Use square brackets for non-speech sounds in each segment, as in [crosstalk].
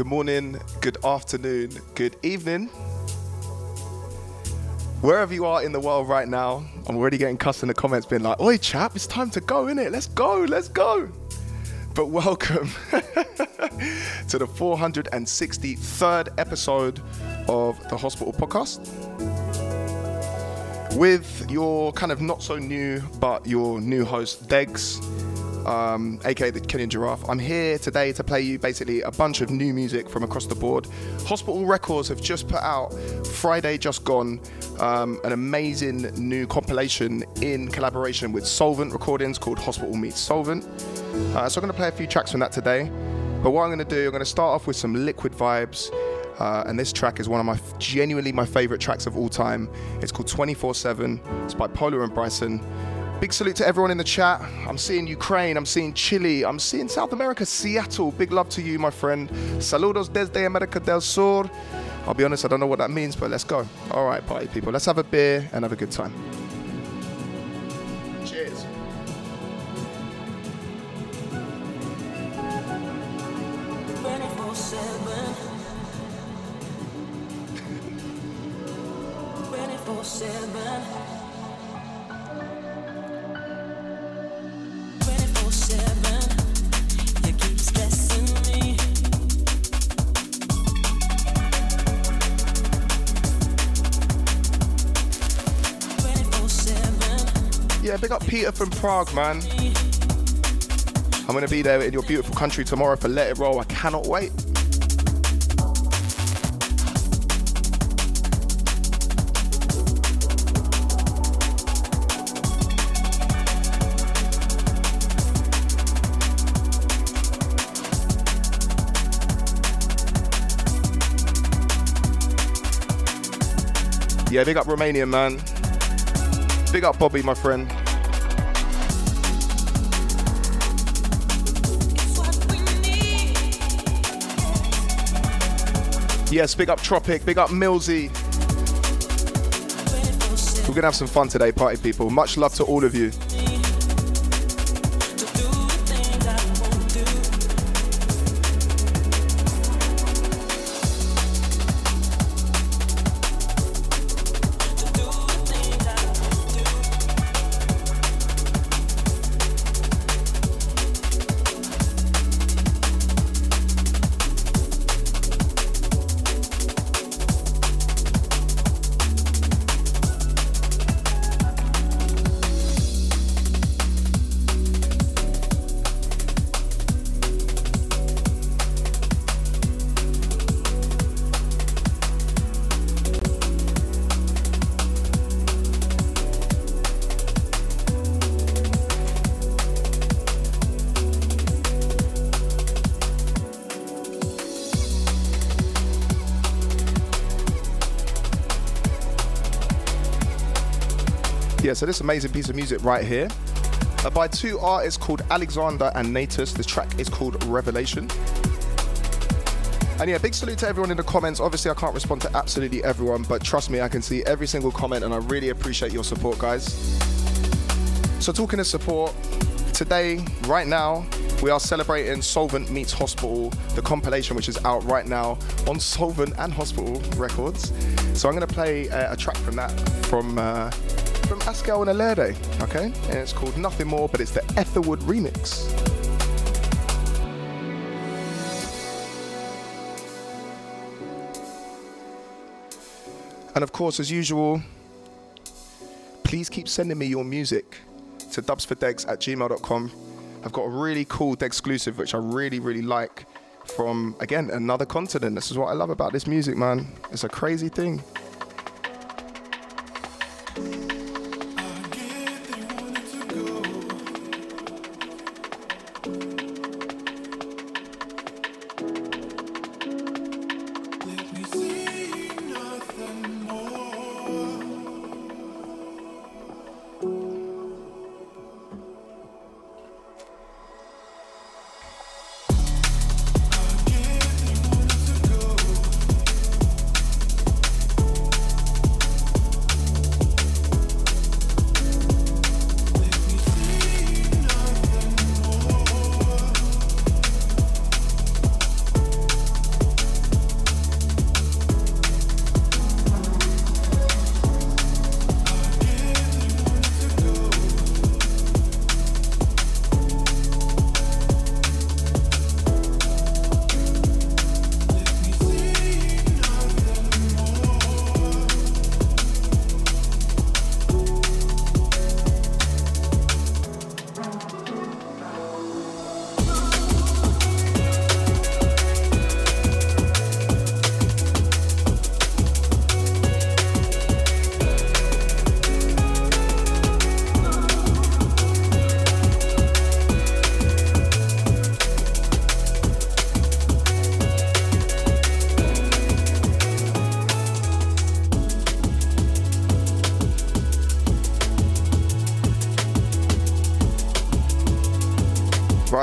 Good morning, good afternoon, good evening. Wherever you are in the world right now, I'm already getting cussed in the comments being like, Oi, chap, it's time to go, innit? Let's go, let's go. But welcome [laughs] to the 463rd episode of the Hospital Podcast with your kind of not so new, but your new host, Degs um, aka the Kenyan Giraffe. I'm here today to play you basically a bunch of new music from across the board. Hospital Records have just put out Friday Just Gone, um, an amazing new compilation in collaboration with Solvent Recordings called Hospital Meets Solvent. Uh, so I'm going to play a few tracks from that today. But what I'm going to do, I'm going to start off with some liquid vibes. Uh, and this track is one of my genuinely my favorite tracks of all time. It's called 24 7. It's by Pola and Bryson. Big salute to everyone in the chat. I'm seeing Ukraine, I'm seeing Chile, I'm seeing South America, Seattle. Big love to you, my friend. Saludos desde America del Sur. I'll be honest, I don't know what that means, but let's go. All right, party people, let's have a beer and have a good time. From Prague, man. I'm gonna be there in your beautiful country tomorrow for Let It Roll. I cannot wait. Yeah, big up Romania, man. Big up Bobby, my friend. Yes, big up Tropic, big up Millsy. We're gonna have some fun today, party people. Much love to all of you. Yeah, so this amazing piece of music right here uh, by two artists called Alexander and Natus. The track is called Revelation. And yeah, big salute to everyone in the comments. Obviously, I can't respond to absolutely everyone, but trust me, I can see every single comment and I really appreciate your support, guys. So, talking of support, today, right now, we are celebrating Solvent Meets Hospital, the compilation which is out right now on Solvent and Hospital Records. So I'm going to play uh, a track from that from uh, from Askel and Elere, okay? And it's called Nothing More, but it's the Etherwood remix. And of course, as usual, please keep sending me your music to dubsfordegs at gmail.com. I've got a really cool exclusive, which I really, really like from, again, another continent. This is what I love about this music, man. It's a crazy thing.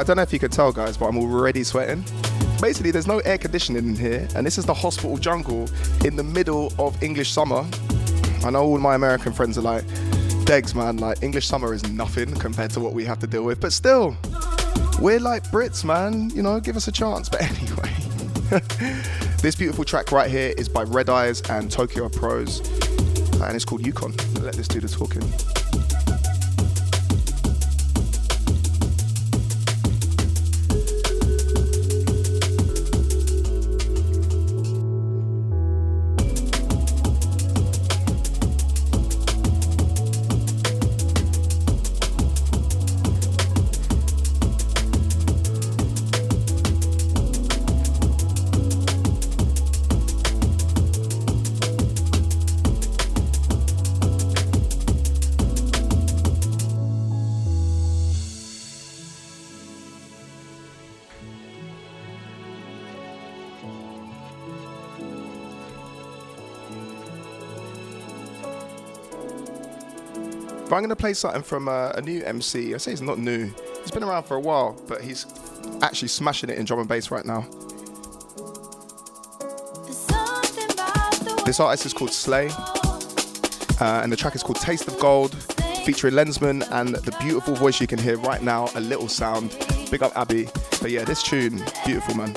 Don't know if you can tell, guys, but I'm already sweating. Basically, there's no air conditioning in here, and this is the hospital jungle in the middle of English summer. I know all my American friends are like, Degs, man, like English summer is nothing compared to what we have to deal with, but still, we're like Brits, man. You know, give us a chance. [laughs] But anyway, [laughs] this beautiful track right here is by Red Eyes and Tokyo Prose, and it's called Yukon. Let this do the talking. I'm going to play something from uh, a new MC. I say he's not new. He's been around for a while, but he's actually smashing it in drum and bass right now. This artist is called Slay, uh, and the track is called Taste of Gold, featuring Lensman and the beautiful voice you can hear right now, a little sound. Big up Abby. But yeah, this tune, beautiful man.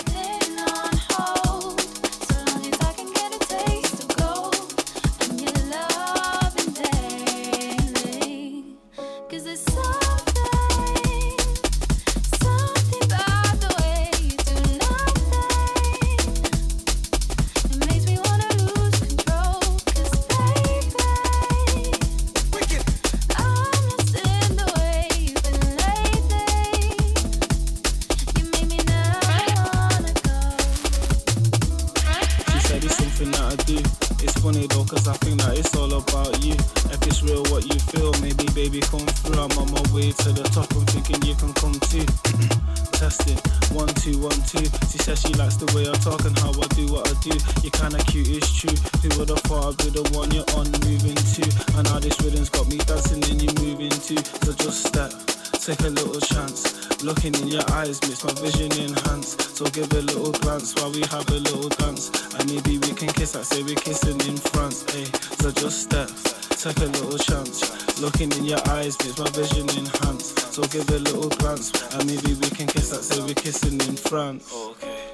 eyes my vision enhance. So give a little glance while we have a little dance. And maybe we can kiss, I say we're kissing in France. Ay, so just step, take a little chance. Looking in your eyes makes my vision enhance. So give a little glance, and maybe we can kiss, I say we're kissing in France. Okay.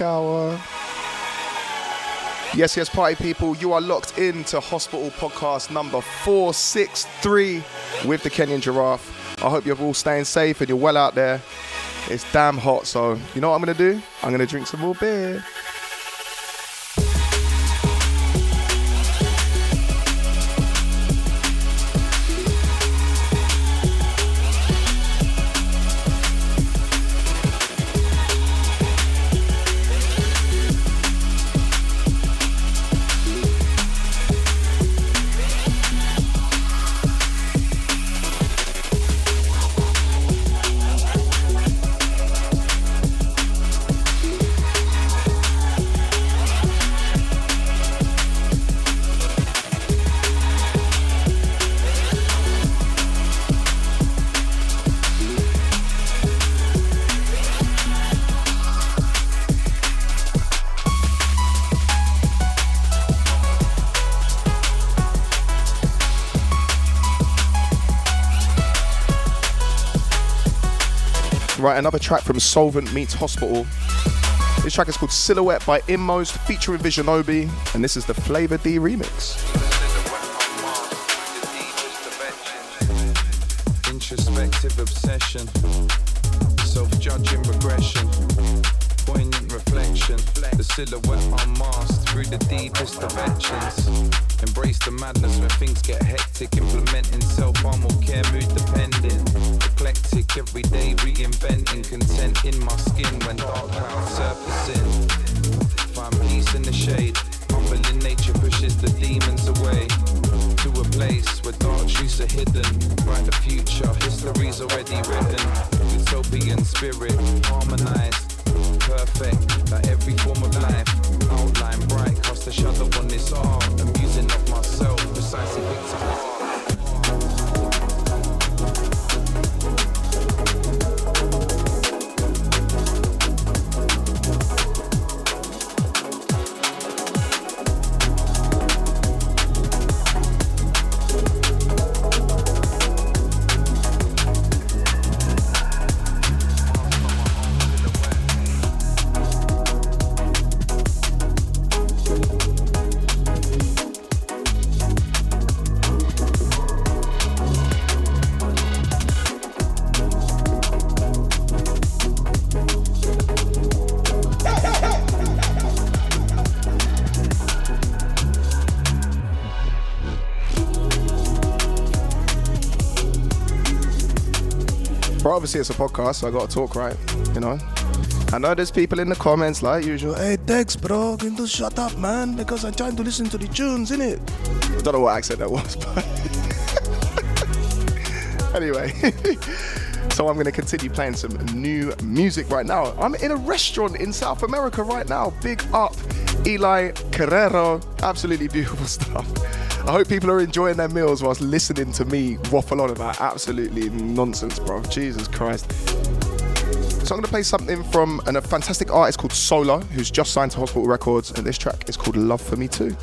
Hour. Uh, yes, yes, party people, you are locked into Hospital Podcast number 463 with the Kenyan Giraffe. I hope you're all staying safe and you're well out there. It's damn hot, so you know what I'm gonna do? I'm gonna drink some more beer. Right, another track from Solvent Meets Hospital. This track is called Silhouette by Inmost featuring Visionobi, and this is the Flava D remix. Introspective obsession, self judging regression, silhouette unmasked through the deepest dimensions. Embrace the madness when things get hectic, implementing self harm or care, mood dependent. Eclectic, every day reinventing content in my skin when dark clouds surfacing. Find peace in the shade. Humbling nature pushes the demons away to a place where dark truths are hidden. Write the future, history's already written. Utopian spirit, harmonized, perfect. Like every form of life, outline bright, cast a shadow on this art. Amusing of myself, precisely victim. Obviously it's a podcast, so I gotta talk, right? You know. I know there's people in the comments like usual. Hey Dex, bro, can you shut up, man? Because I'm trying to listen to the tunes, innit? I don't know what accent that was, [laughs] but anyway. [laughs] so I'm gonna continue playing some new music right now. I'm in a restaurant in South America right now. Big up, Eli Carrero. Absolutely beautiful [laughs] stuff. I hope people are enjoying their meals whilst listening to me waffle on about absolutely nonsense, bro. Jesus Christ. So I'm going to play something from a fantastic artist called Solar, who's just signed to Hospital Records, and this track is called Love for Me Too.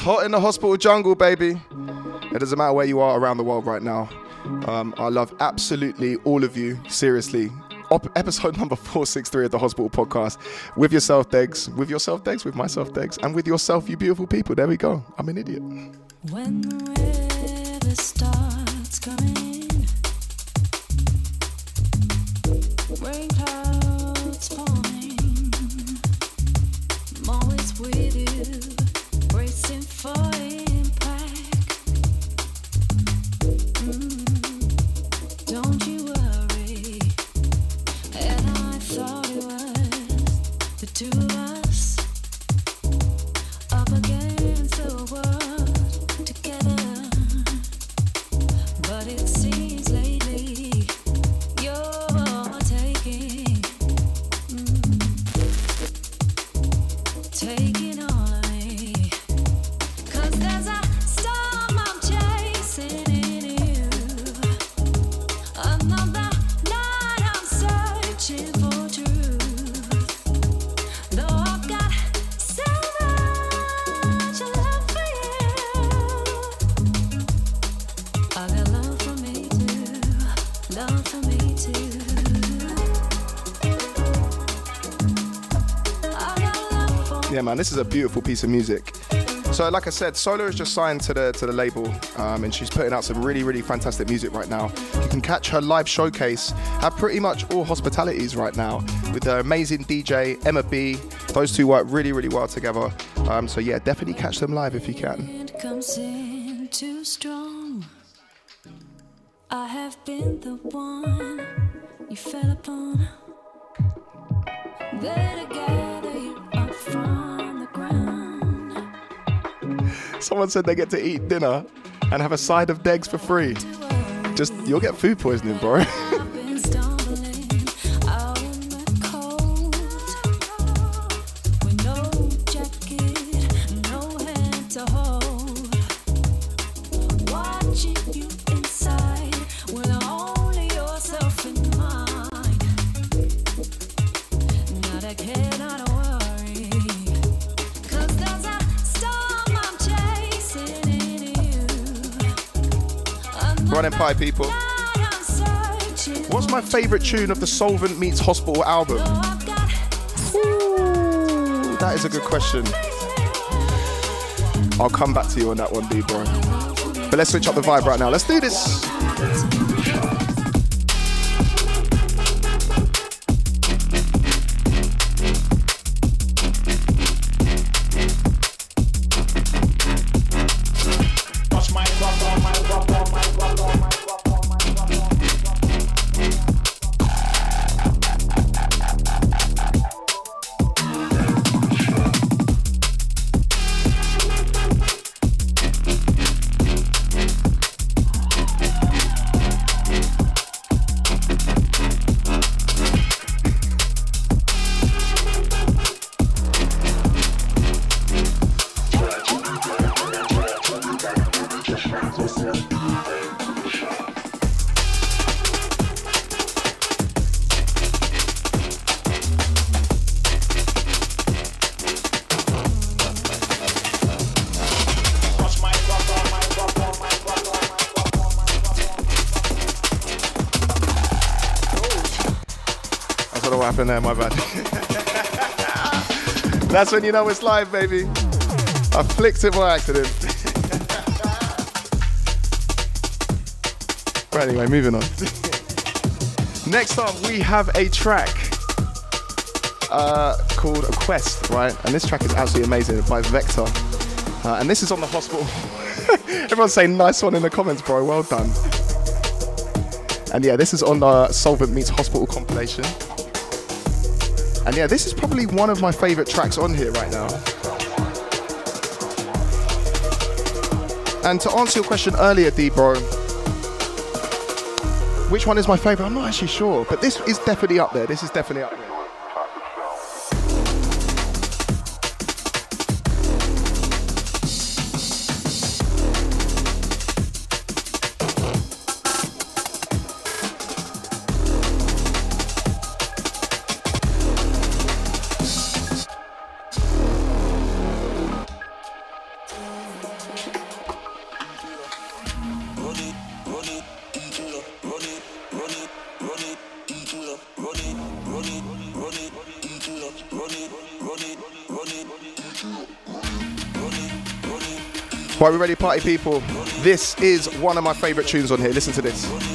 Hot in the hospital jungle, baby. It doesn't matter where you are around the world right now. Um, I love absolutely all of you, seriously. Op- episode [laughs] number 463 of the Hospital Podcast. With yourself, Degs. With yourself, Degs. With myself, Degs. And with yourself, you beautiful people. There we go. I'm an idiot. When the starts coming. man. This is a beautiful piece of music. So, like I said, Solar has just signed to the to the label, um, and she's putting out some really, really fantastic music right now. You can catch her live showcase at pretty much all hospitalities right now with the amazing DJ Emma B. Those two work really, really well together. Um, so yeah, definitely catch them live if you can. Someone said they get to eat dinner and have a side of degs for free. Just, you'll get food poisoning, bro. [laughs] Hi, people. What's my favourite tune of the Solvent Meets Hospital album? Ooh. that is a good question. I'll come back to you on that one, D bro. But let's switch up the vibe right now. Let's do this. There, my bad. [laughs] That's when you know it's live, baby. I flicked it by accident. [laughs] right, anyway, moving on. [laughs] Next up, we have a track uh, called A Quest, right? And this track is absolutely amazing by Vector. Uh, and this is on the hospital. Everyone's saying nice one in the comments, bro. Well done. And yeah, this is on the Solvent Meets Hospital compilation. And yeah, this is probably one of my favorite tracks on here right now. And to answer your question earlier, D bro, which one is my favorite? I'm not actually sure, but this is definitely up there. This is definitely up there. Right, we ready, party people? This is one of my favourite tunes on here. Listen to this.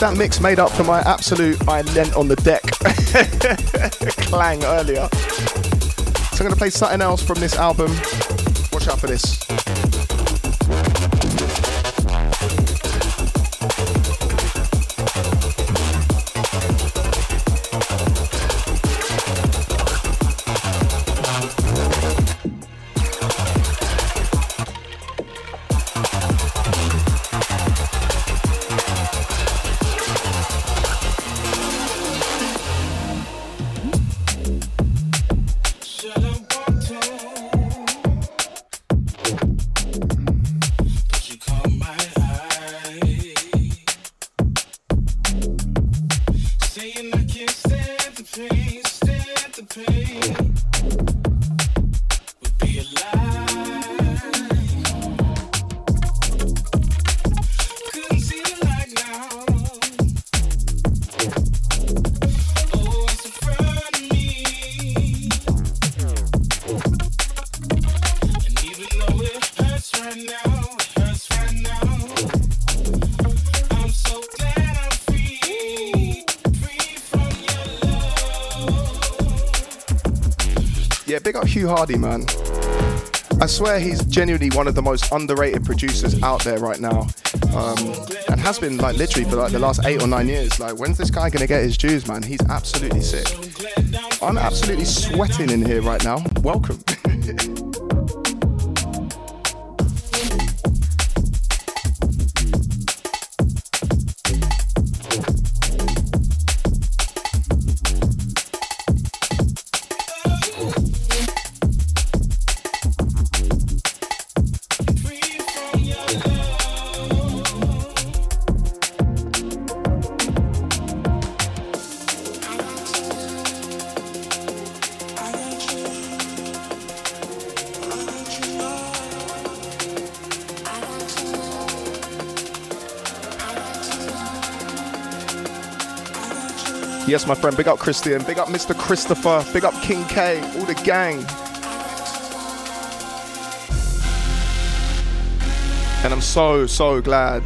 That mix made up for my absolute I lent on the deck [laughs] clang earlier. So I'm going to play something else from this album. Watch out for this. Hugh Hardy, man. I swear he's genuinely one of the most underrated producers out there right now, um, and has been like literally for like the last eight or nine years. Like, when's this guy gonna get his dues, man? He's absolutely sick. I'm absolutely sweating in here right now. Welcome. Yes, my friend. Big up Christian. Big up Mr. Christopher. Big up King K. All the gang. And I'm so, so glad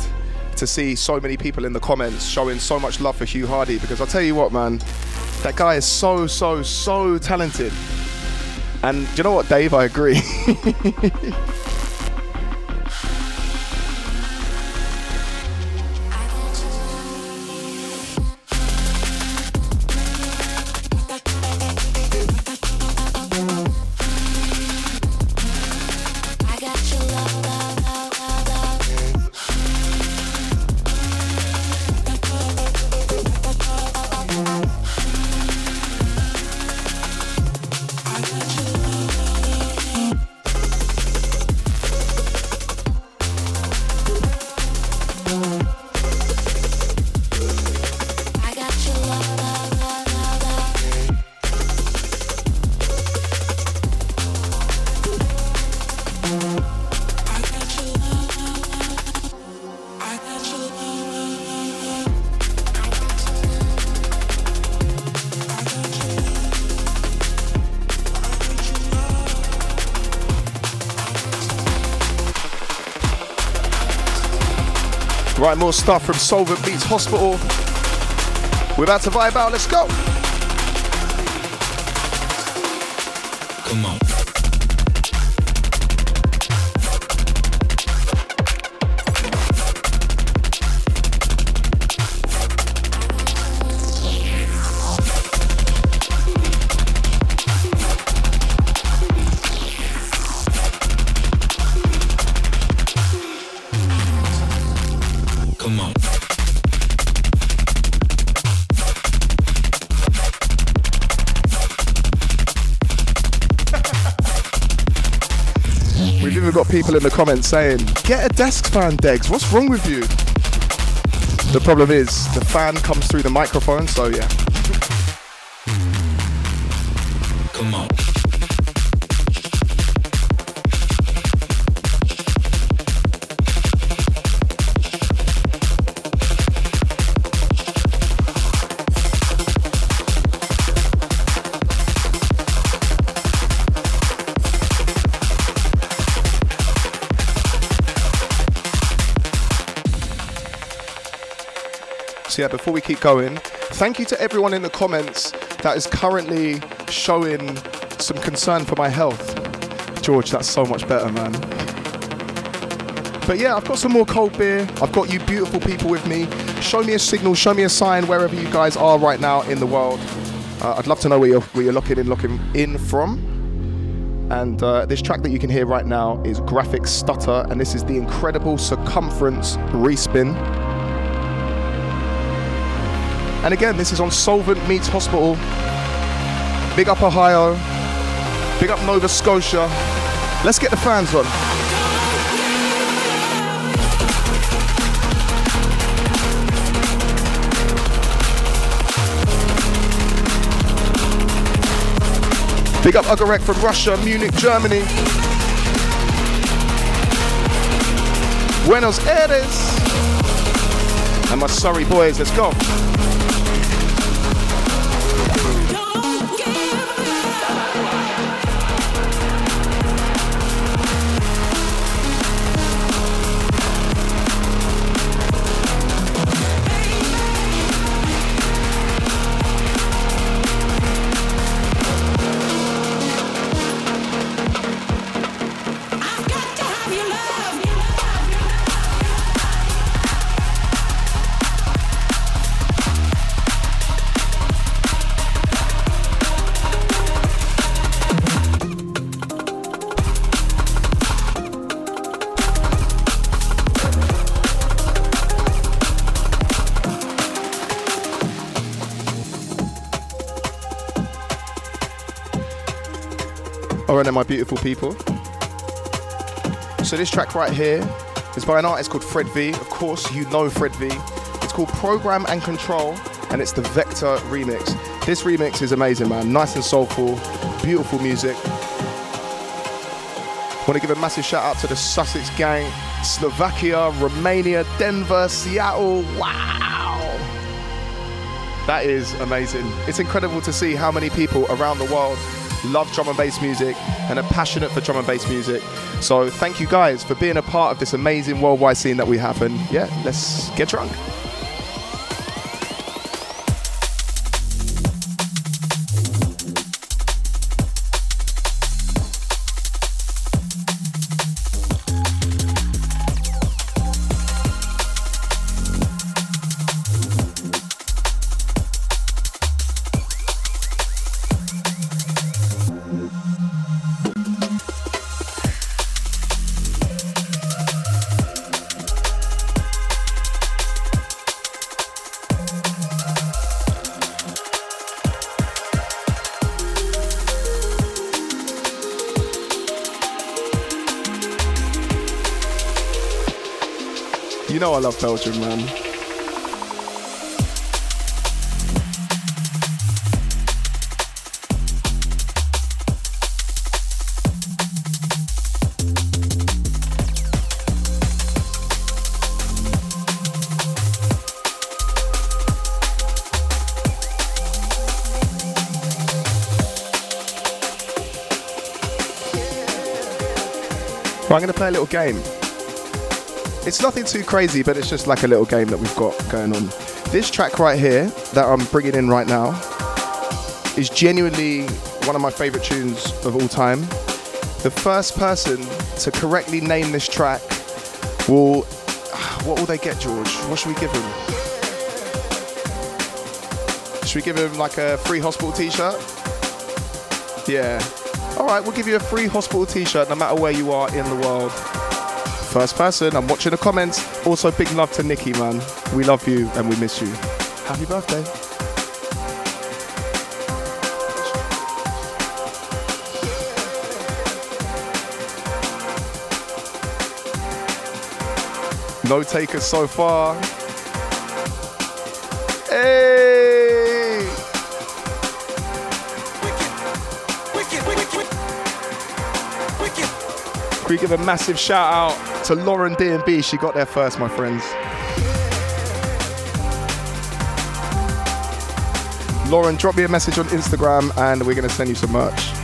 to see so many people in the comments showing so much love for Hugh Hardy because I'll tell you what, man, that guy is so, so, so talented. And you know what, Dave? I agree. [laughs] Right, more stuff from Solvent Meets Hospital. We're about to vibe out. Let's go. Come on. People in the comments saying, get a desk fan, Degs. What's wrong with you? The problem is the fan comes through the microphone, so yeah. Yeah, before we keep going, thank you to everyone in the comments that is currently showing some concern for my health. George, that's so much better, man. But yeah, I've got some more cold beer. I've got you beautiful people with me. Show me a signal, show me a sign wherever you guys are right now in the world. Uh, I'd love to know where you're, where you're looking in, looking in from. And uh, this track that you can hear right now is Graphic Stutter, and this is the incredible Circumference Respin. And again, this is on Solvent Meets Hospital. Big up Ohio. Big up Nova Scotia. Let's get the fans on. Big up Ugarek from Russia, Munich, Germany. Buenos Aires. And my Surrey boys, let's go. My beautiful people. So this track right here is by an artist called Fred V. Of course, you know Fred V. It's called Program and Control, and it's the Vector remix. This remix is amazing, man. Nice and soulful, beautiful music. Want to give a massive shout out to the Sussex gang, Slovakia, Romania, Denver, Seattle. Wow! That is amazing. It's incredible to see how many people around the world love drum and bass music and are passionate for drum and bass music. So thank you guys for being a part of this amazing worldwide scene that we have. And yeah, let's get drunk. I love Belgium, man. Right, I'm going to play a little game. It's nothing too crazy, but it's just like a little game that we've got going on. This track right here that I'm bringing in right now is genuinely one of my favorite tunes of all time. The first person to correctly name this track will. What will they get, George? What should we give him? Should we give him like a free hospital t shirt? Yeah. Alright, we'll give you a free hospital t shirt no matter where you are in the world. First person, I'm watching the comments. Also, big love to Nikki, man. We love you and we miss you. Happy birthday. No takers so far. We give a massive shout out to Lauren D&B. She got there first, my friends. Lauren, drop me a message on Instagram and we're going to send you some merch.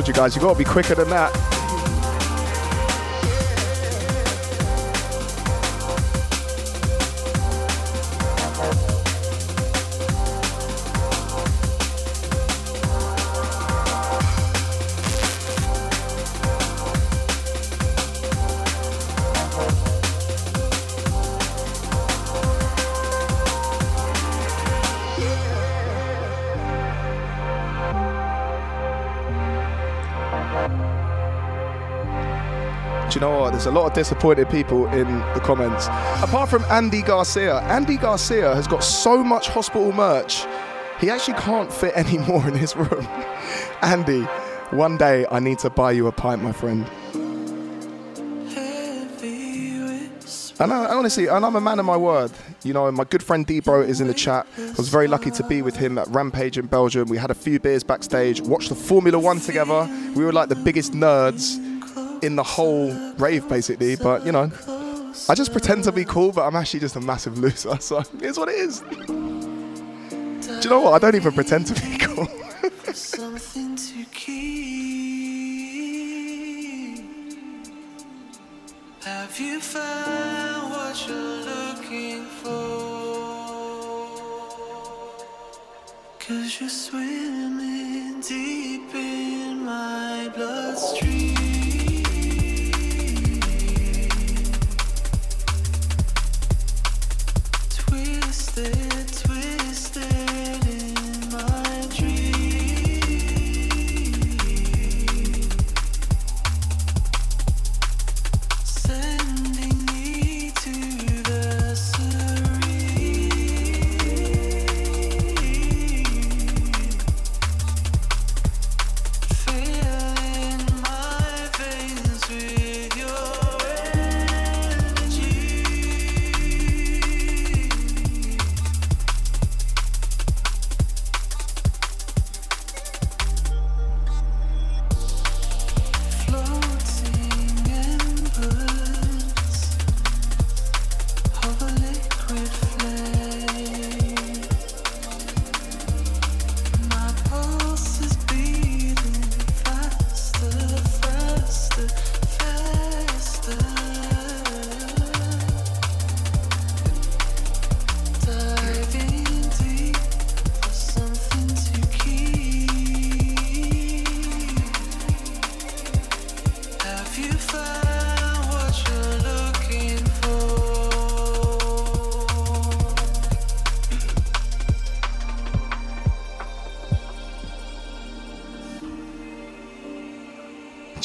Told you guys, you got to be quicker than that. You know what? There's a lot of disappointed people in the comments. Apart from Andy Garcia, Andy Garcia has got so much hospital merch, he actually can't fit any [laughs] more in his room. Andy, one day I need to buy you a pint, my friend. And I, honestly, and I'm a man of my word. You know, my good friend Debro is in the chat. I was very lucky to be with him at Rampage in Belgium. We had a few beers backstage, watched the Formula One together. We were like the biggest nerds in the whole rave, basically. But you know, I just pretend to be cool, but I'm actually just a massive loser. [laughs] So it's what it is. Do you know what? I don't even pretend to be [laughs] cool. something to keep. Have you found what you're looking for? Cause you're swimming deep in my bloodstream. Twisted,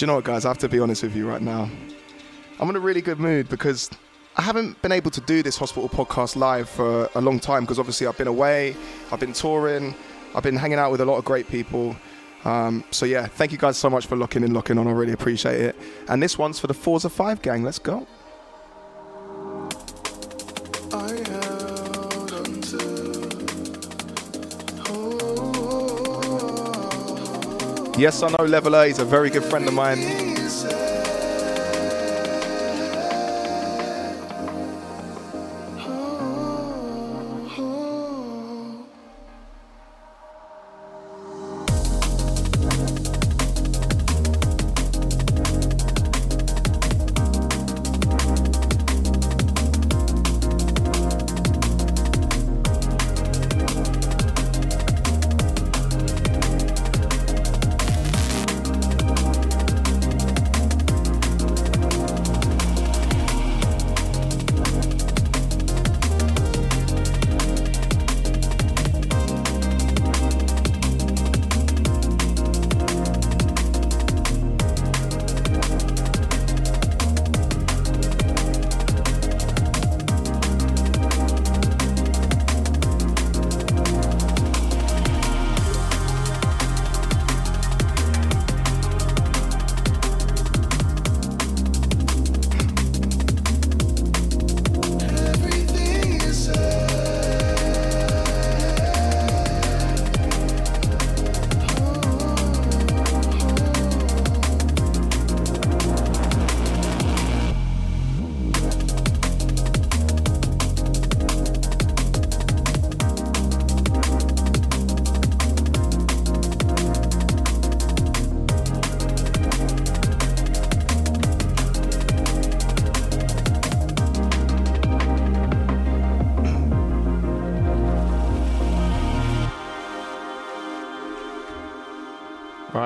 you know what, guys? I have to be honest with you right now. I'm in a really good mood because I haven't been able to do this hospital podcast live for a long time because obviously I've been away, I've been touring, I've been hanging out with a lot of great people. Um, so yeah, thank you guys so much for locking in, locking on. I really appreciate it. And this one's for the Forza 5 gang. Let's go. Yes, I know Levela. He's a very good friend of mine.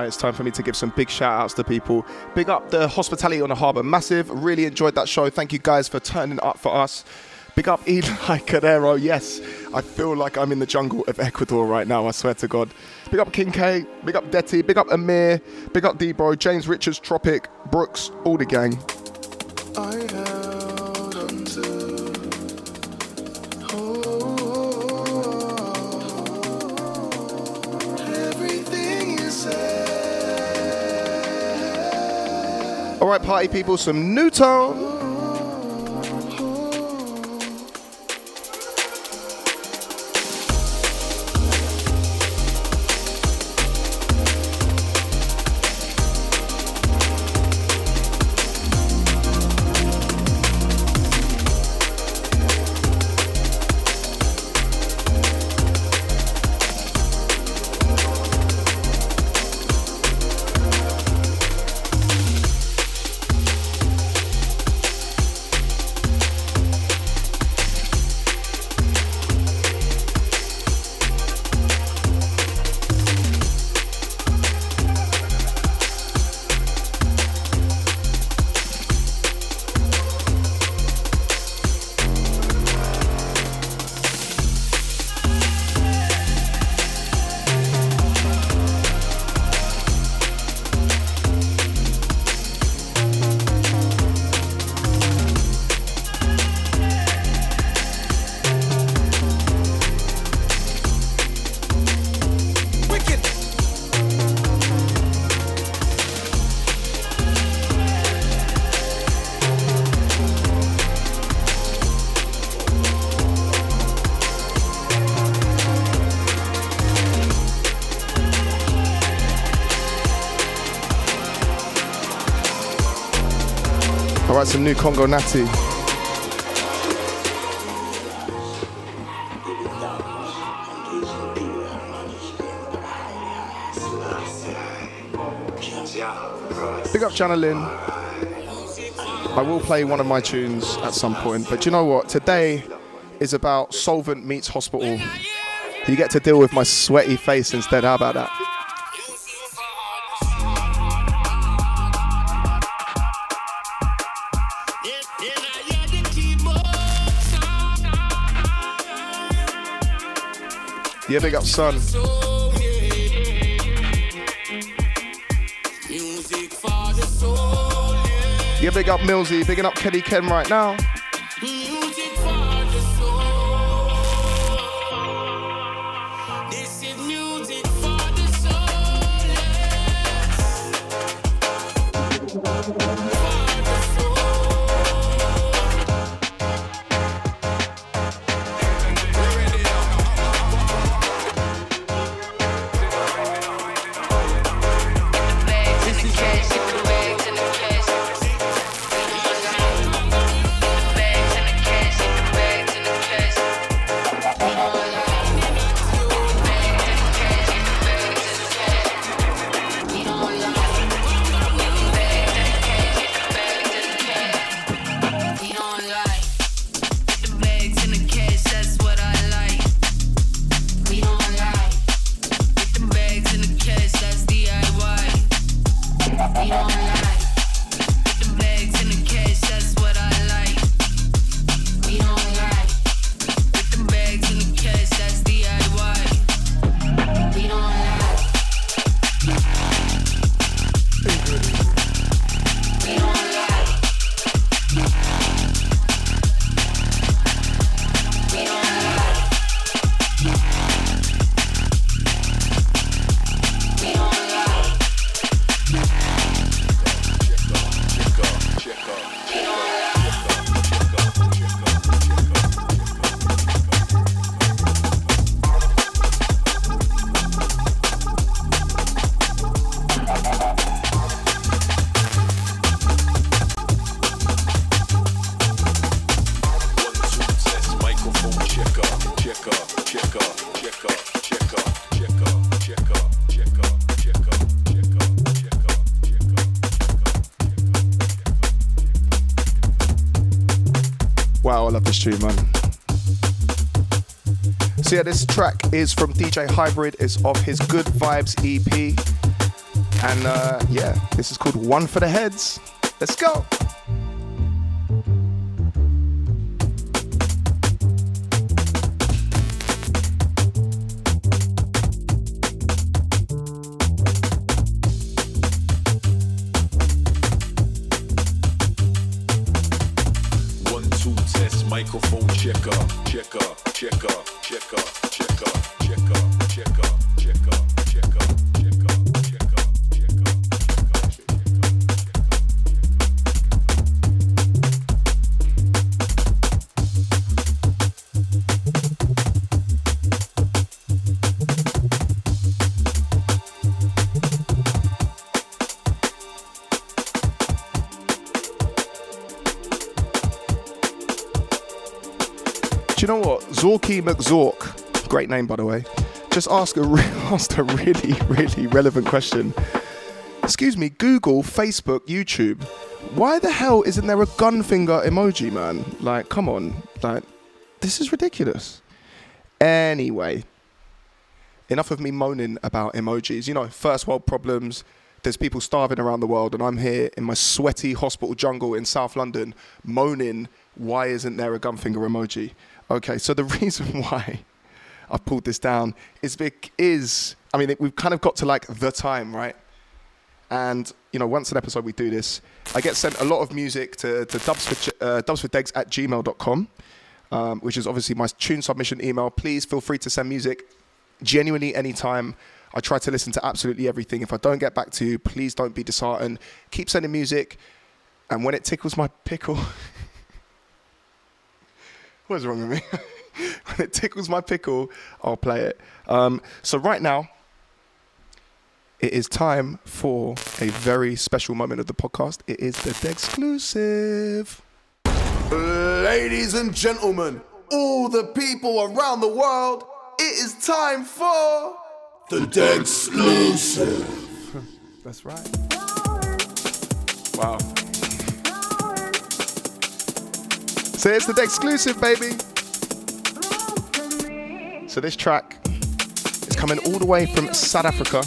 It's time for me to give some big shout outs to people. Big up the hospitality on the harbour, massive. Really enjoyed that show. Thank you guys for turning up for us. Big up Eli [laughs] Cadero. Yes, I feel like I'm in the jungle of Ecuador right now. I swear to God. Big up King K. Big up Detty. Big up Amir. Big up Debro. James Richards, Tropic, Brooks, all the gang. All right, party people, some new tone. Some new Congo Natty. Big up Channeling. I will play one of my tunes at some point, but you know what? Today is about Soulvent meets Hospital. You get to deal with my sweaty face instead. How about that? Yeah, big up, son. Yeah. Big up Millsy. Bigging up Kenny Ken right now. Tune, man. So yeah, this track is from DJ Hybrid. It's off his Good Vibes EP. And uh, yeah, this is called One for the Heads. Let's go. Two test microphone checker, checker, checker, checker, checker, checker, checker, checker, checker, Zorky McZork, great name by the way, just asked a, re- [laughs] asked a really, really relevant question. Excuse me, Google, Facebook, YouTube. Why the hell isn't there a gun finger emoji, man? Like, come on. Like, this is ridiculous. Anyway, enough of me moaning about emojis. You know, first world problems. There's people starving around the world, and I'm here in my sweaty hospital jungle in South London moaning, why isn't there a gun finger emoji? Okay, so the [laughs] reason why I've pulled this down is bec- is I mean we've kind of got to like the time, right? And you know, once an episode we do this, I get sent a lot of music to, to dubsford, uh, dubsforddegs at gmail.com, um, which is obviously my tune submission email. Please feel free to send music genuinely anytime. I try to listen to absolutely everything. If I don't get back to you, please don't be disheartened. Keep sending music. And when it tickles my [laughs] pickle, what is wrong with me? [laughs] when it tickles my pickle, I'll play it. Um, so right now, it is time for a very special moment of the podcast. It is the exclusive. Ladies and gentlemen, all the people around the world, it is time for the Dead Exclusive. [laughs] That's right. Wow. So it's the exclusive, baby. So this track is coming all the way from South Africa.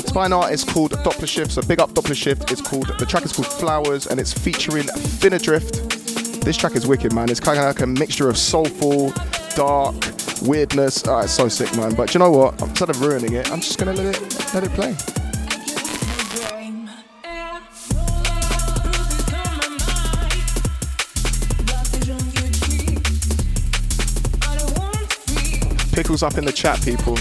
It's by an artist called Doppler Shift. So big up Doppler Shift. It's called the track is called Flowers and it's featuring Finna Drift. This track is wicked, man. It's kind of like a mixture of soulful, dark, weirdness. Oh, it's so sick, man. But you know what? Instead of ruining it, I'm just gonna let it let it play. Pickles up in the chat, people.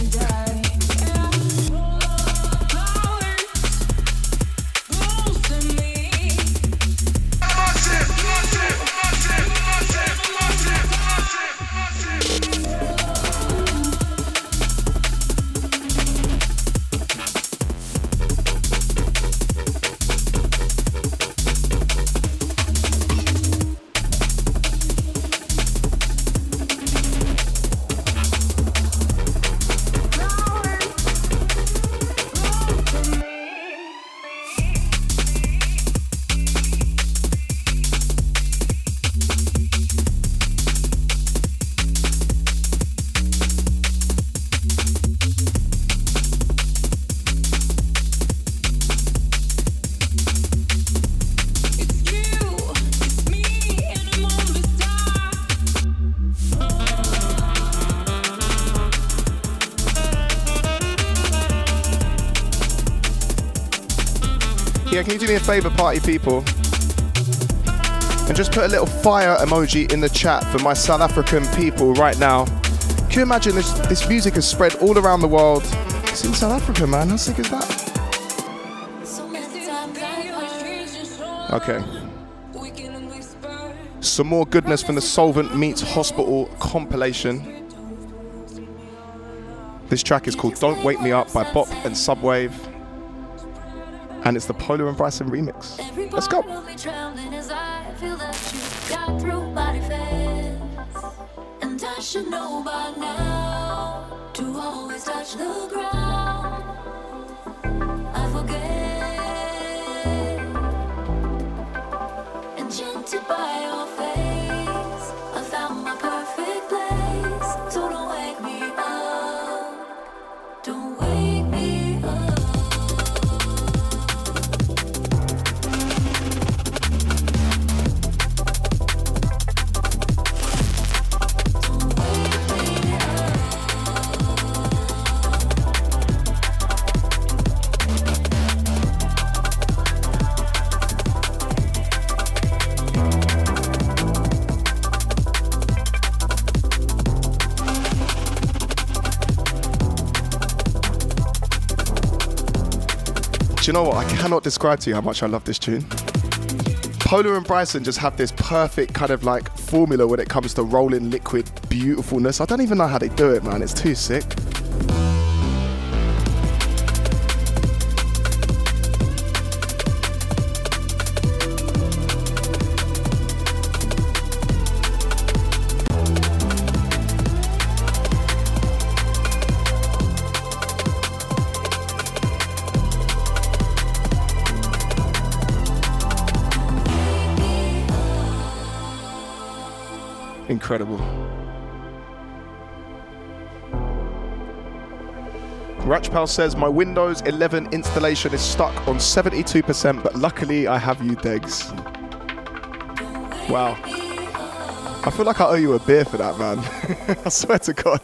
Me a favor, party people? And just put a little fire emoji in the chat for my South African people right now. Can you imagine this, this music has spread all around the world? It's in South Africa, man. How sick is that? Okay. Some more goodness from the Soulvent Meets Hospital compilation. This track is called Don't Wake Me Up by Bop and Subwave. And it's the Pola and Bryson remix. Let's go. I should know by now to always touch the ground. Cannot describe to you how much I love this tune. Pola and Bryson just have this perfect kind of like formula when it comes to rolling liquid beautifulness. I don't even know how they do it, man. It's too sick. Incredible. Ratchpal says my Windows 11 installation is stuck on 72%, but luckily I have you, Degs. Wow. I feel like I owe you a beer for that, man. [laughs] I swear to God.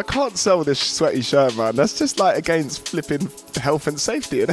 I can't sell this sweaty shirt, man. That's just like against flipping health and safety.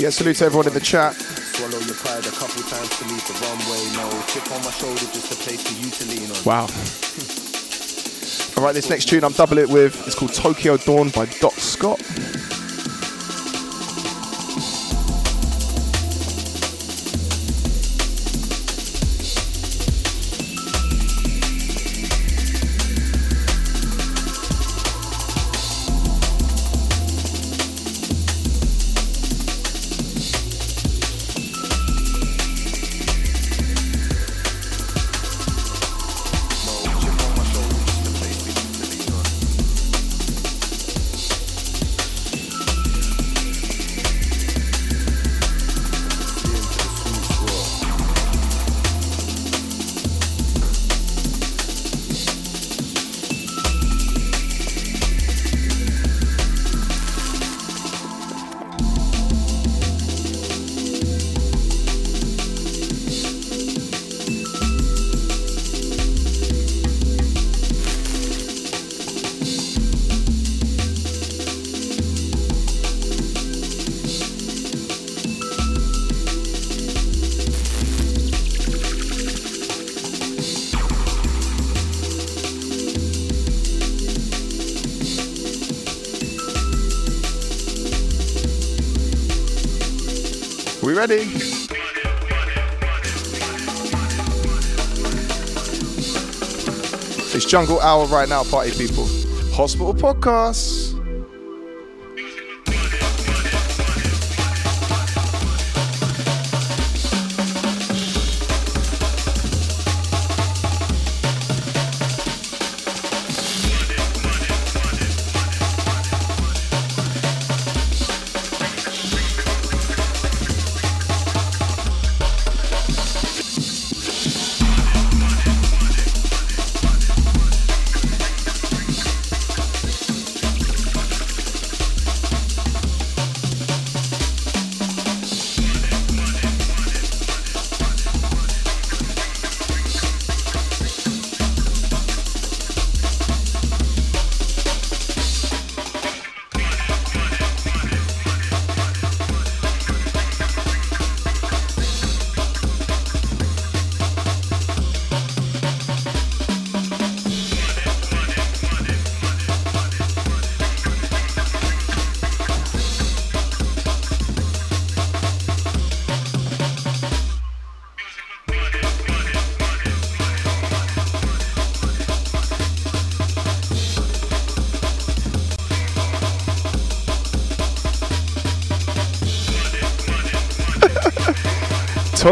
Yeah, salute to everyone in the chat. Swallow your pride a couple times to leave the runway. No chip on my shoulder, just a place for you to lean on. Wow. All right, this next tune I'm double it with. It's called Tokyo Dawn by Doc Scott. Ready? It's Jungle Hour right now, party people. Hospital Podcast.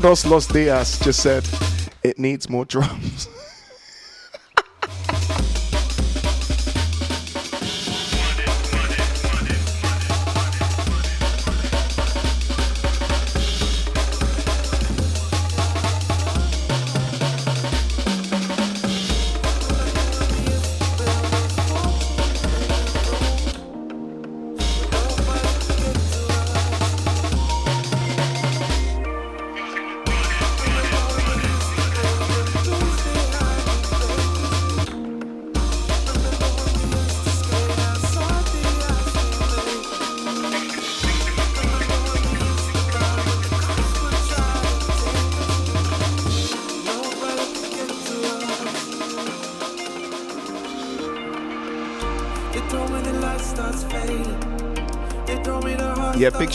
Todos Los Dias just said it needs more drums.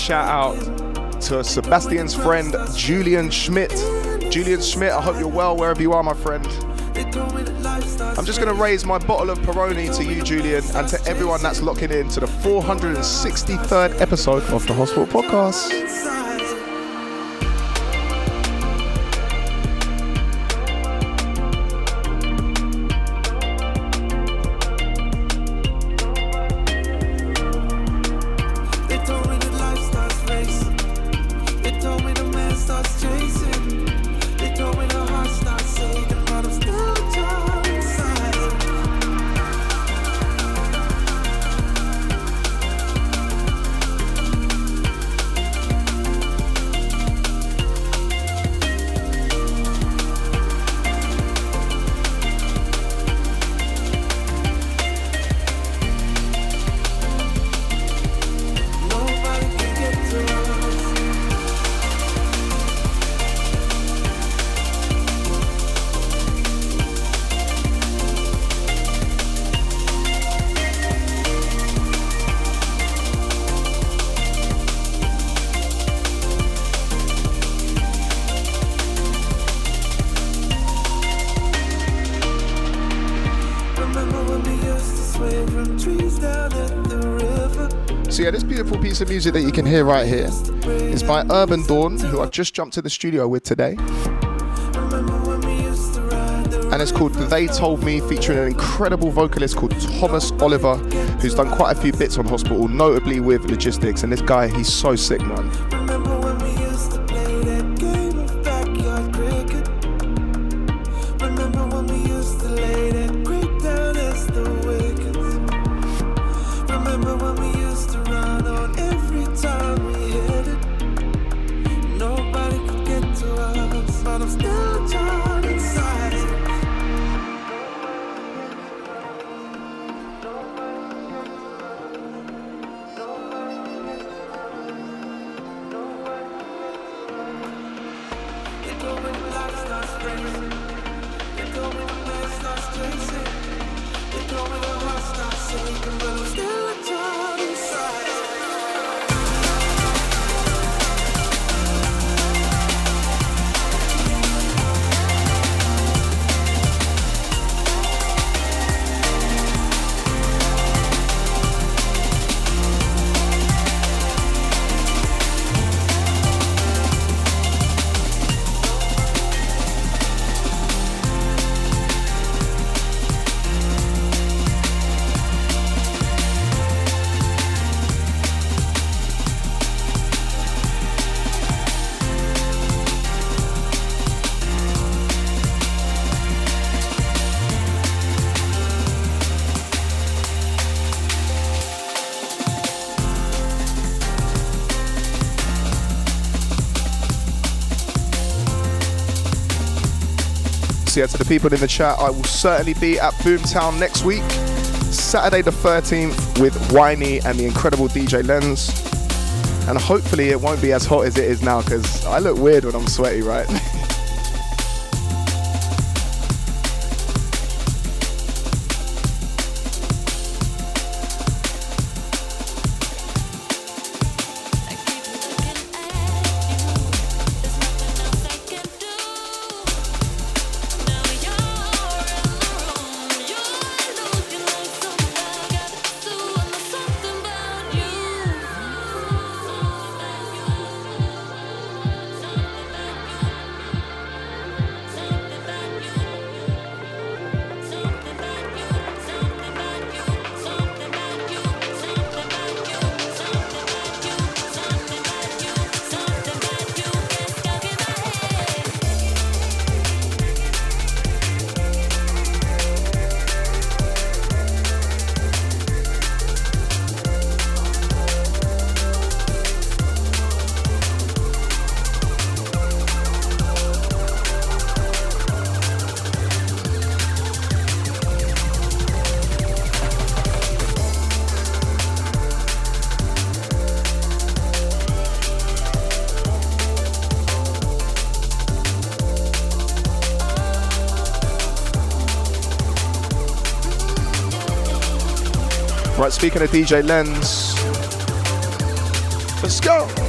Shout out to Sebastian's friend Julian Schmidt. Julian Schmidt, I hope you're well wherever you are, my friend. I'm just going to raise my bottle of Peroni to you, Julian, and to everyone that's locking in to the 463rd episode of the Hospital Podcast. Of music that you can hear right here is by Urban Dawn, who I just jumped to the studio with today. And it's called They Told Me, featuring an incredible vocalist called Thomas Oliver, who's done quite a few bits on Hospital, notably with Logistics. And this guy, he's so sick, man. So yeah, to the people in the chat, I will certainly be at Boomtown next week, Saturday the 13th, with Whiny and the incredible DJ Lens. And hopefully it won't be as hot as it is now, because I look weird when I'm sweaty, right? [laughs] speaking of DJ Lens, let's go.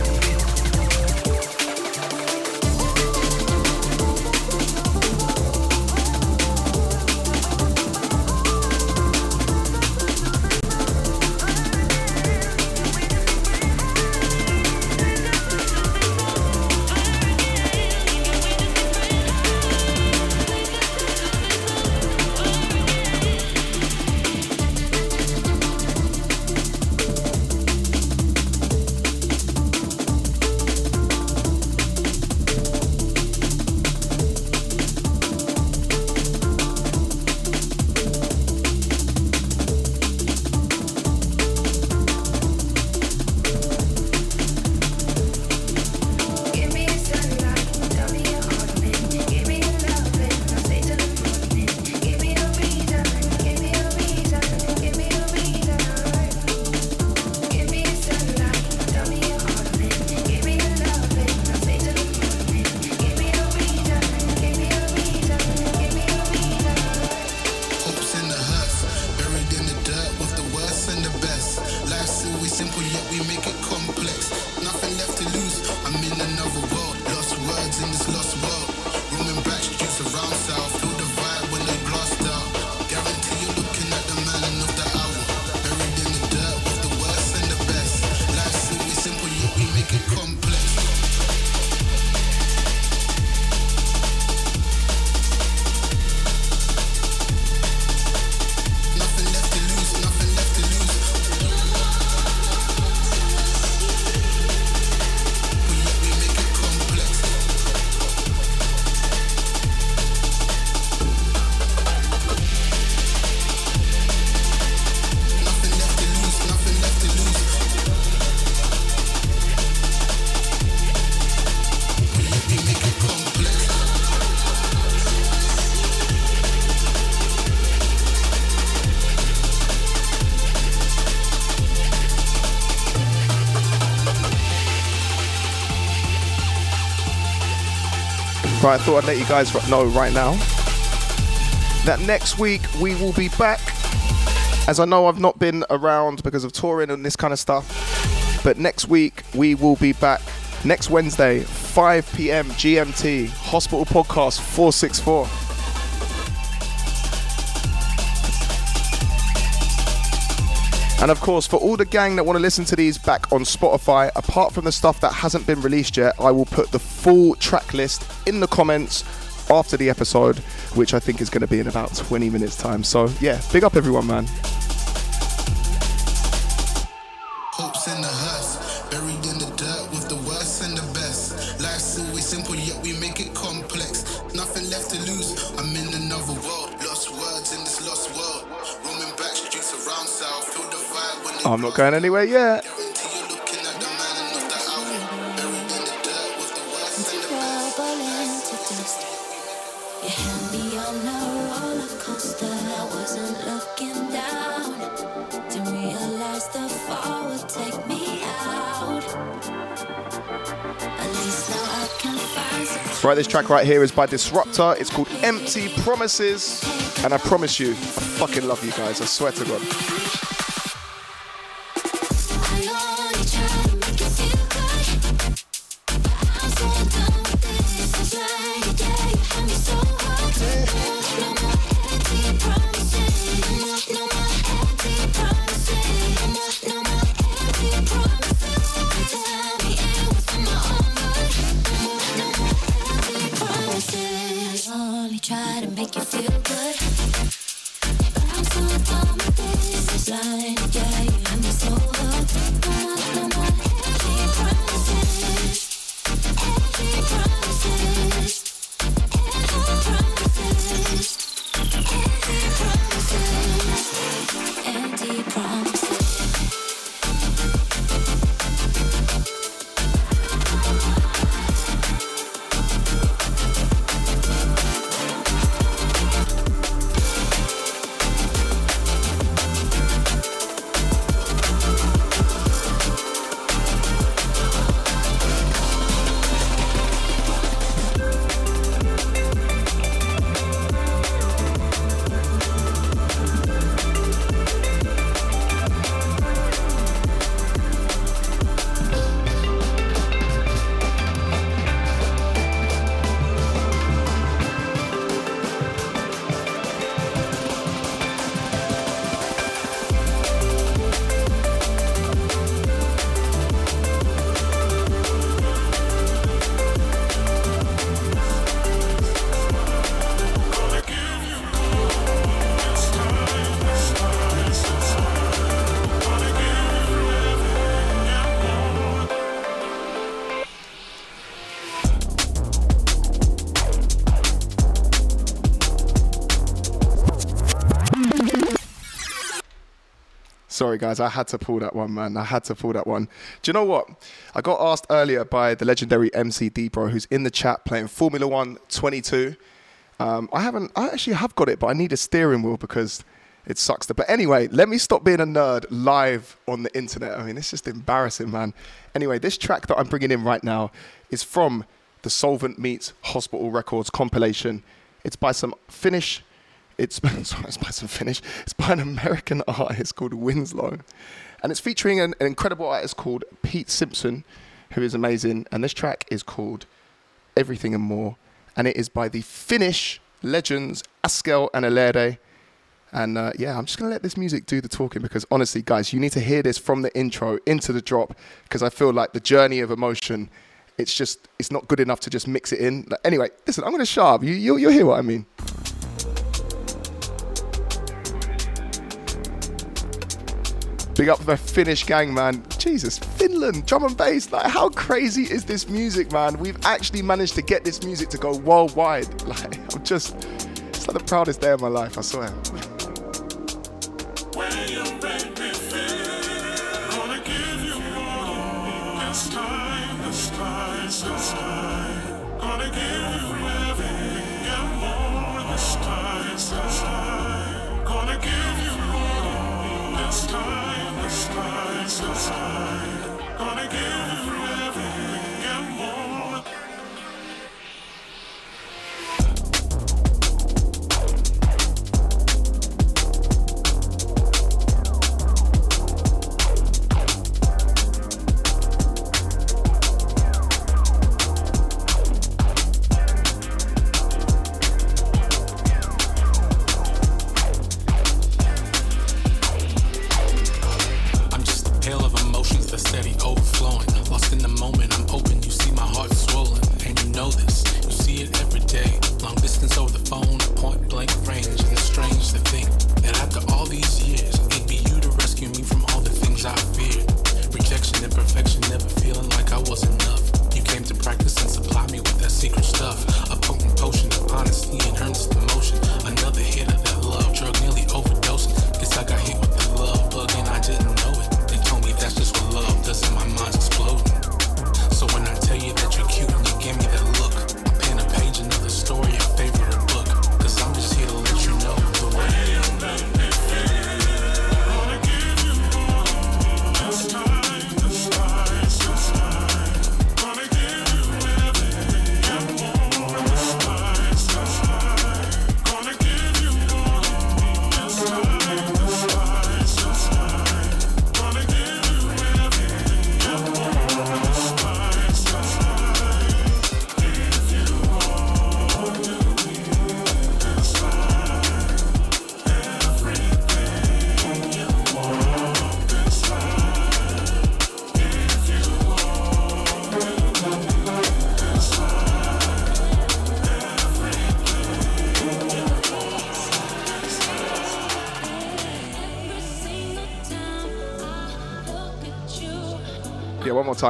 Right, I thought I'd let you guys know right now that next week we will be back. As I know I've not been around because of touring and this kind of stuff, but next week we will be back. Next Wednesday, 5 p.m. GMT, Hospital Podcast 464. And of course, for all the gang that want to listen to these back on Spotify, apart from the stuff that hasn't been released yet, I will put the full track list in the comments after the episode, which I think is going to be in about 20 minutes' time. So, yeah, big up everyone, man. Hopes in the huts, buried in the dirt with the worst and the best. Life's always simple, yet we make it complex. Nothing left to lose, I'm in another world. Lost words in this lost world. Roaming back streets around south, feel the vibe when I'm not going anywhere yet. Right, this track right here is by Disrupta. It's called Empty Promises. And I promise you, I fucking love you guys. I swear to God. Sorry, guys, I had to pull that one, man. I had to pull that one. Do you know what? I got asked earlier by the legendary MC Bro, who's in the chat playing Formula One 22. Um, I haven't, I actually have got it, but I need a steering wheel because it sucks. To, but anyway, let me stop being a nerd live on the internet. I mean, it's just embarrassing, man. Anyway, this track that I'm bringing in right now is from the Soulvent Meets Hospital Records compilation. It's by some Finnish it's, [laughs] sorry, it's by some Finnish. It's by an American artist called Winslow, and it's featuring an, an incredible artist called Pete Simpson, who is amazing. And this track is called Everything and More, and it is by the Finnish legends Askel and Elere. And uh, yeah, I'm just gonna let this music do the talking because honestly, guys, you need to hear this from the intro into the drop because I feel like the journey of emotion. It's just, it's not good enough to just mix it in. Like, anyway, listen, I'm gonna shut up. You, you, you'll hear what I mean. Big up the Finnish gang, man. Jesus, Finland, drum and bass. Like, how crazy is this music, man? We've actually managed to get this music to go worldwide. [laughs] Like, I'm just, it's like the proudest day of my life, I swear.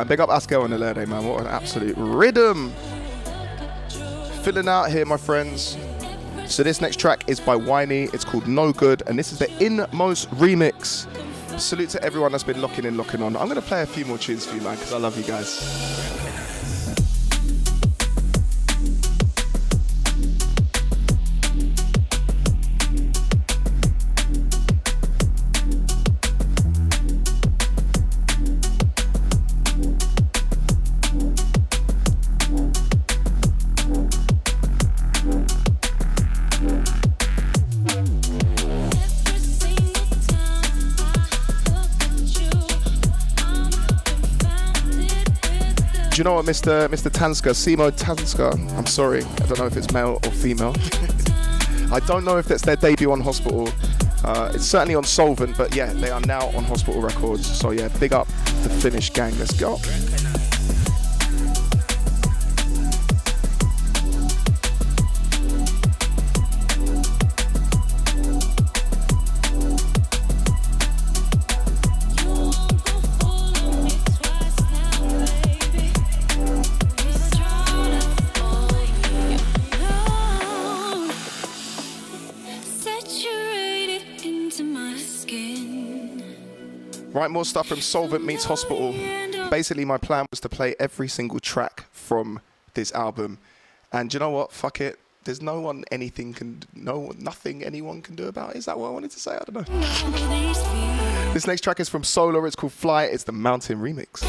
Big up Askel and Elere, man. What an absolute rhythm. Filling out here, my friends. So this next track is by Whiney. It's called No Good, and this is the Inmost remix. Salute to everyone that's been locking in, locking on. I'm gonna play a few more tunes for you, man, because I love you guys. What, Mr. Mr. Tanska, Simo Tanska? I'm sorry, I don't know if it's male or female. [laughs] I don't know if that's their debut on Hospital. Uh, it's certainly on Soulvent, but yeah, they are now on Hospital Records. So yeah, big up the Finnish gang. Let's go. Right, more stuff from Soulvent Meets Hospital. Basically, my plan was to play every single track from this album, and you know what? Fuck it. There's no one anything can no nothing anyone can do about it. Is that what I wanted to say? I don't know. This next track is from Solar. It's called Fly. It's the Mountain remix.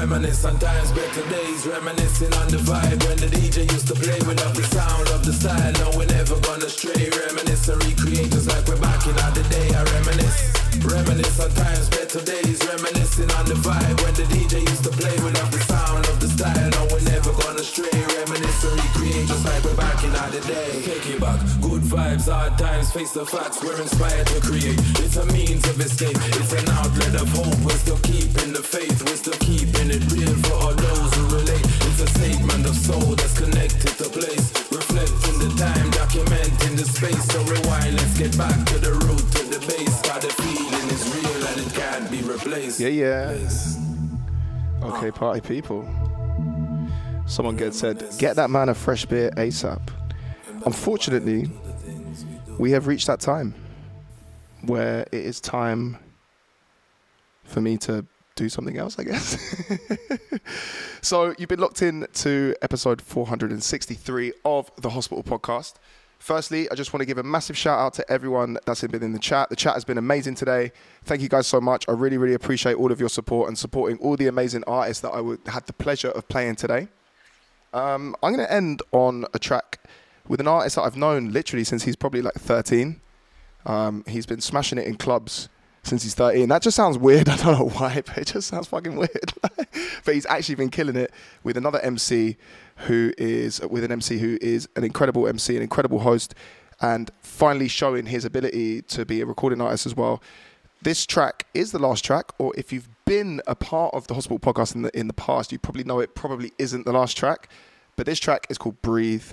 Reminisce. On times, better days, reminiscing on the vibe when the DJ used to play. We love the sound, love the style, no, we're never gonna stray. Reminisce and recreate just like we're back in the day. I reminisce, reminisce on times, better days, reminiscing on the vibe when the DJ used to play. We love the sound, love the style, no, we're never gonna stray. Reminisce and just like we're back in the day. Take it back, good vibes, hard times, face the facts, we're inspired to create. It's a means of escape, it's an outlet of hope. We're still keeping the faith, we're still keeping it real for all those who relate. It's a statement of soul that's connected to place. Reflecting the time, documenting the space. So rewind, let's get back to the root, to the base. Can't be replaced. Yeah, yeah. Okay, party people. Someone gets said, get that man a fresh beer ASAP. Unfortunately, we have reached that time where it is time for me to do something else, I guess. [laughs] so you've been locked in to episode 463 of the Hospital Podcast. Firstly, I just want to give a massive shout out to everyone that's been in the chat. The chat has been amazing today. Thank you guys so much. I really, really appreciate all of your support and supporting all the amazing artists that I would, had the pleasure of playing today. Um, I'm going to end on a track with an artist that I've known literally since he's probably like 13. Um, he's been smashing it in clubs since he's 13. That just sounds weird. [laughs] I don't know why, but it just sounds fucking weird. [laughs] but he's actually been killing it with another MC who is with an MC who is an incredible MC, an incredible host, and finally showing his ability to be a recording artist as well. This track is the last track, or if you've been a part of the Hospital podcast in the in the past, you probably know it probably isn't the last track. But this track is called Breathe,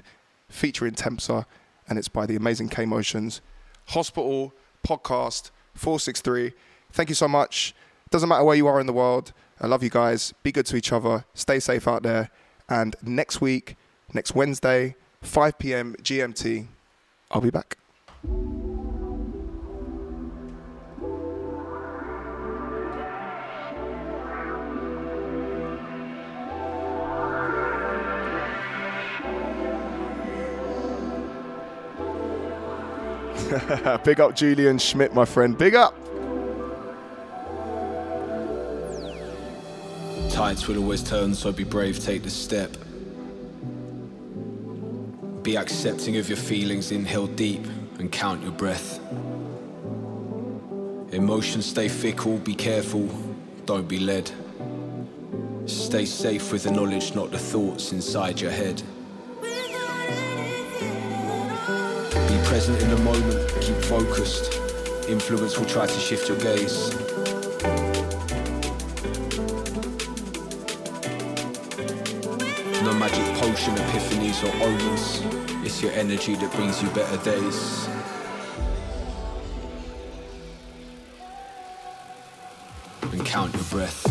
featuring Tempza, and it's by the amazing K Motions. Hospital Podcast 463. Thank you so much. Doesn't matter where you are in the world. I love you guys. Be good to each other. Stay safe out there. And next week, next Wednesday, 5 p.m. GMT, I'll be back. [laughs] Big up Julian Schmidt, my friend. Big up. Tides will always turn, so be brave, take the step. Be accepting of your feelings, inhale deep and count your breath. Emotions stay fickle, be careful, don't be led. Stay safe with the knowledge, not the thoughts inside your head. Present in the moment, keep focused. Influence will try to shift your gaze. No magic potion, epiphanies, or omens. It's your energy that brings you better days. And count your breath.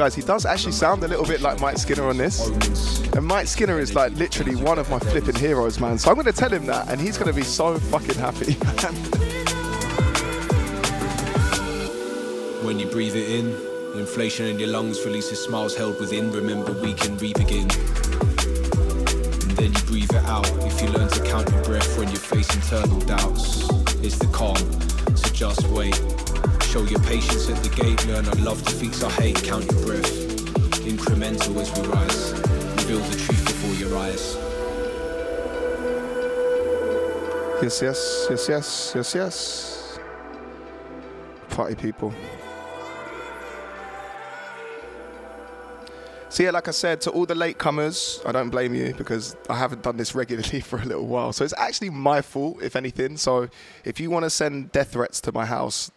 Guys? He does actually sound a little bit like Mike Skinner on this. And Mike Skinner is like literally one of my flipping heroes, man. So I'm going to tell him that, and he's going to be so fucking happy. [laughs] When you breathe it in, inflation in your lungs releases smiles held within. Remember, we can re-begin. And then you breathe it out. If you learn to count your breath when you face internal doubts, it's the calm. So just wait. Show your patience at the gate. Learn I love defeats I hate. Count your breath. Incremental as we rise. Reveal the truth before your eyes. yes, yes, yes, yes, yes, yes. Party people. So yeah, like I said, to all the latecomers, I don't blame you because I haven't done this regularly [laughs] for a little while. So it's actually my fault, if anything. So if you want to send death threats to my house,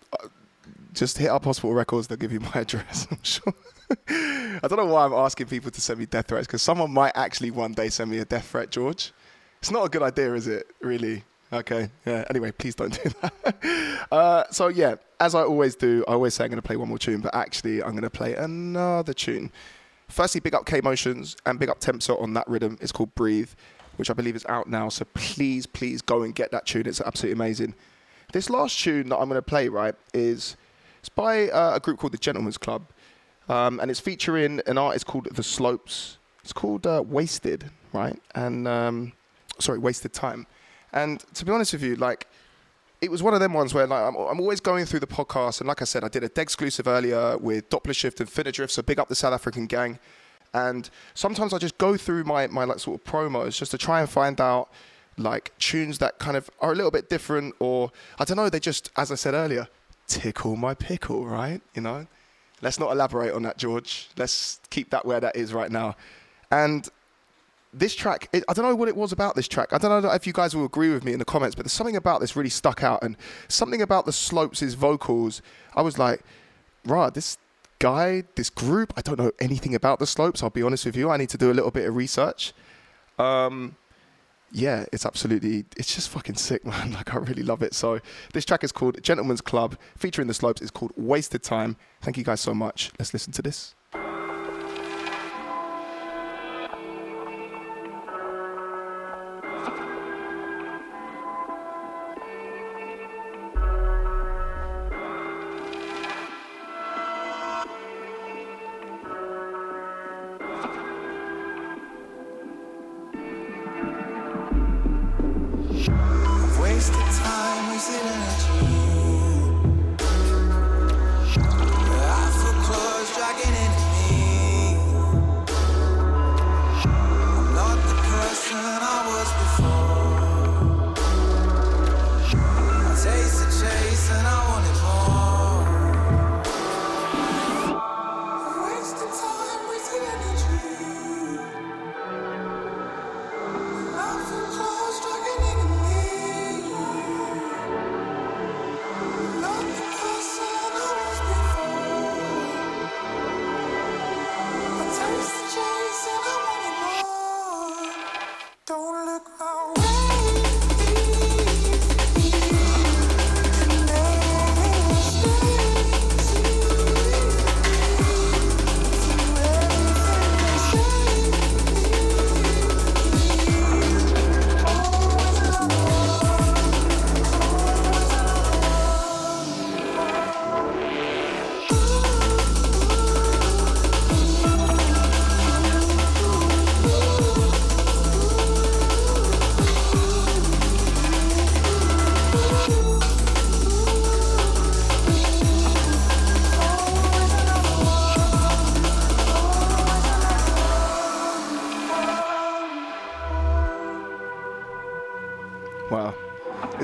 just hit up Hospital Records. They'll give you [laughs] my address. I'm sure. I don't know why I'm asking people to send me death threats because someone might actually one day send me a death threat, George. It's not a good idea, is it? Really? Okay. Yeah. Anyway, please don't do that. [laughs] uh, so yeah, as I always do, I always say I'm going to play one more tune, but actually I'm going to play another tune. Firstly, big up K Motions and big up Tempza on that rhythm. It's called Breathe, which I believe is out now. So please, please go and get that tune. It's absolutely amazing. This last tune that I'm going to play, right, is it's by uh, a group called the Gentleman's Club, um, and it's featuring an artist called The Slopes. It's called uh, Wasted, right? And um, sorry, Wasted Time. And to be honest with you, like, it was one of them ones where like I'm, I'm always going through the podcast, and like I said, I did a Dead exclusive earlier with Doppler Shift and Finadrift, so big up the South African gang. And sometimes I just go through my my like sort of promos just to try and find out like tunes that kind of are a little bit different, or I don't know, they just, as I said earlier, tickle my pickle, right? You know. Let's not elaborate on that, George. Let's keep that where that is right now. And this track, it, I don't know what it was about this track. I don't know if you guys will agree with me in the comments, but there's something about this really stuck out, and something about the Slopes' vocals. I was like, right, this guy, this group. I don't know anything about the Slopes. I'll be honest with you. I need to do a little bit of research. Um, yeah, it's absolutely, it's just fucking sick, [laughs] man. Like, I really love it. So, this track is called Gentleman's Club, featuring the Slopes. It's called Wasted Time. Thank you guys so much. Let's listen to this.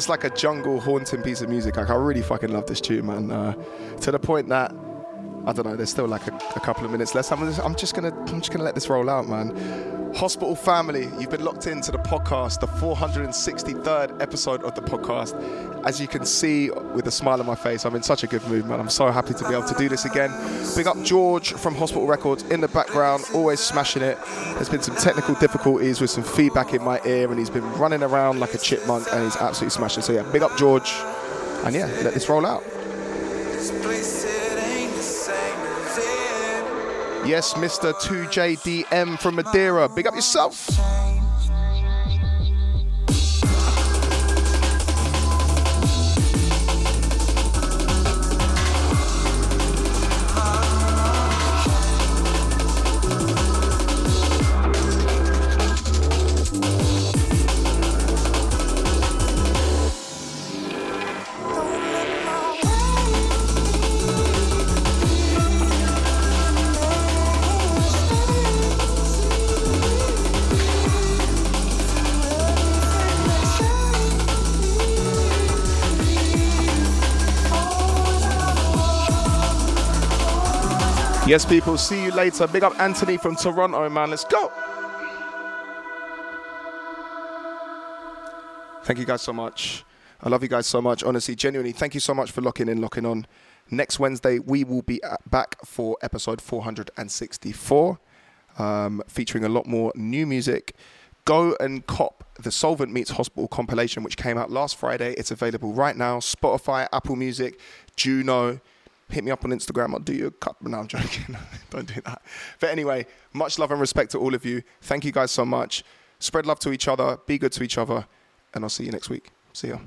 Like a jungle haunting piece of music. Like I really fucking love this tune, man. Uh, to the point that I don't know. There's still like a, a couple of minutes left. I'm just, I'm just gonna I'm just gonna let this roll out, man. Hospital family, you've been locked into the podcast, the 463rd episode of the podcast. As you can see with a smile on my face, I'm in such a good mood, man. I'm so happy to be able to do this again. Big up George from Hospital Records in the background, always smashing it. There's been some technical difficulties with some feedback in my ear, and he's been running around like a chipmunk, and he's absolutely smashing. So yeah, big up George, and yeah, let this roll out. Yes, Mr. 2JDM from Madeira. Big up yourself. Yes, people. See you later. Big up Anthony from Toronto, man. Let's go. Thank you guys so much. I love you guys so much. Honestly, genuinely, thank you so much for locking in, locking on. Next Wednesday, we will be back for episode 464, um, featuring a lot more new music. Go and cop the Soulvent Meets Hospital compilation, which came out last Friday. It's available right now. Spotify, Apple Music, Juno. Hit me up on Instagram. I'll do you a cup. No, I'm joking. [laughs] Don't do that. But anyway, much love and respect to all of you. Thank you guys so much. Spread love to each other. Be good to each other. And I'll see you next week. See ya.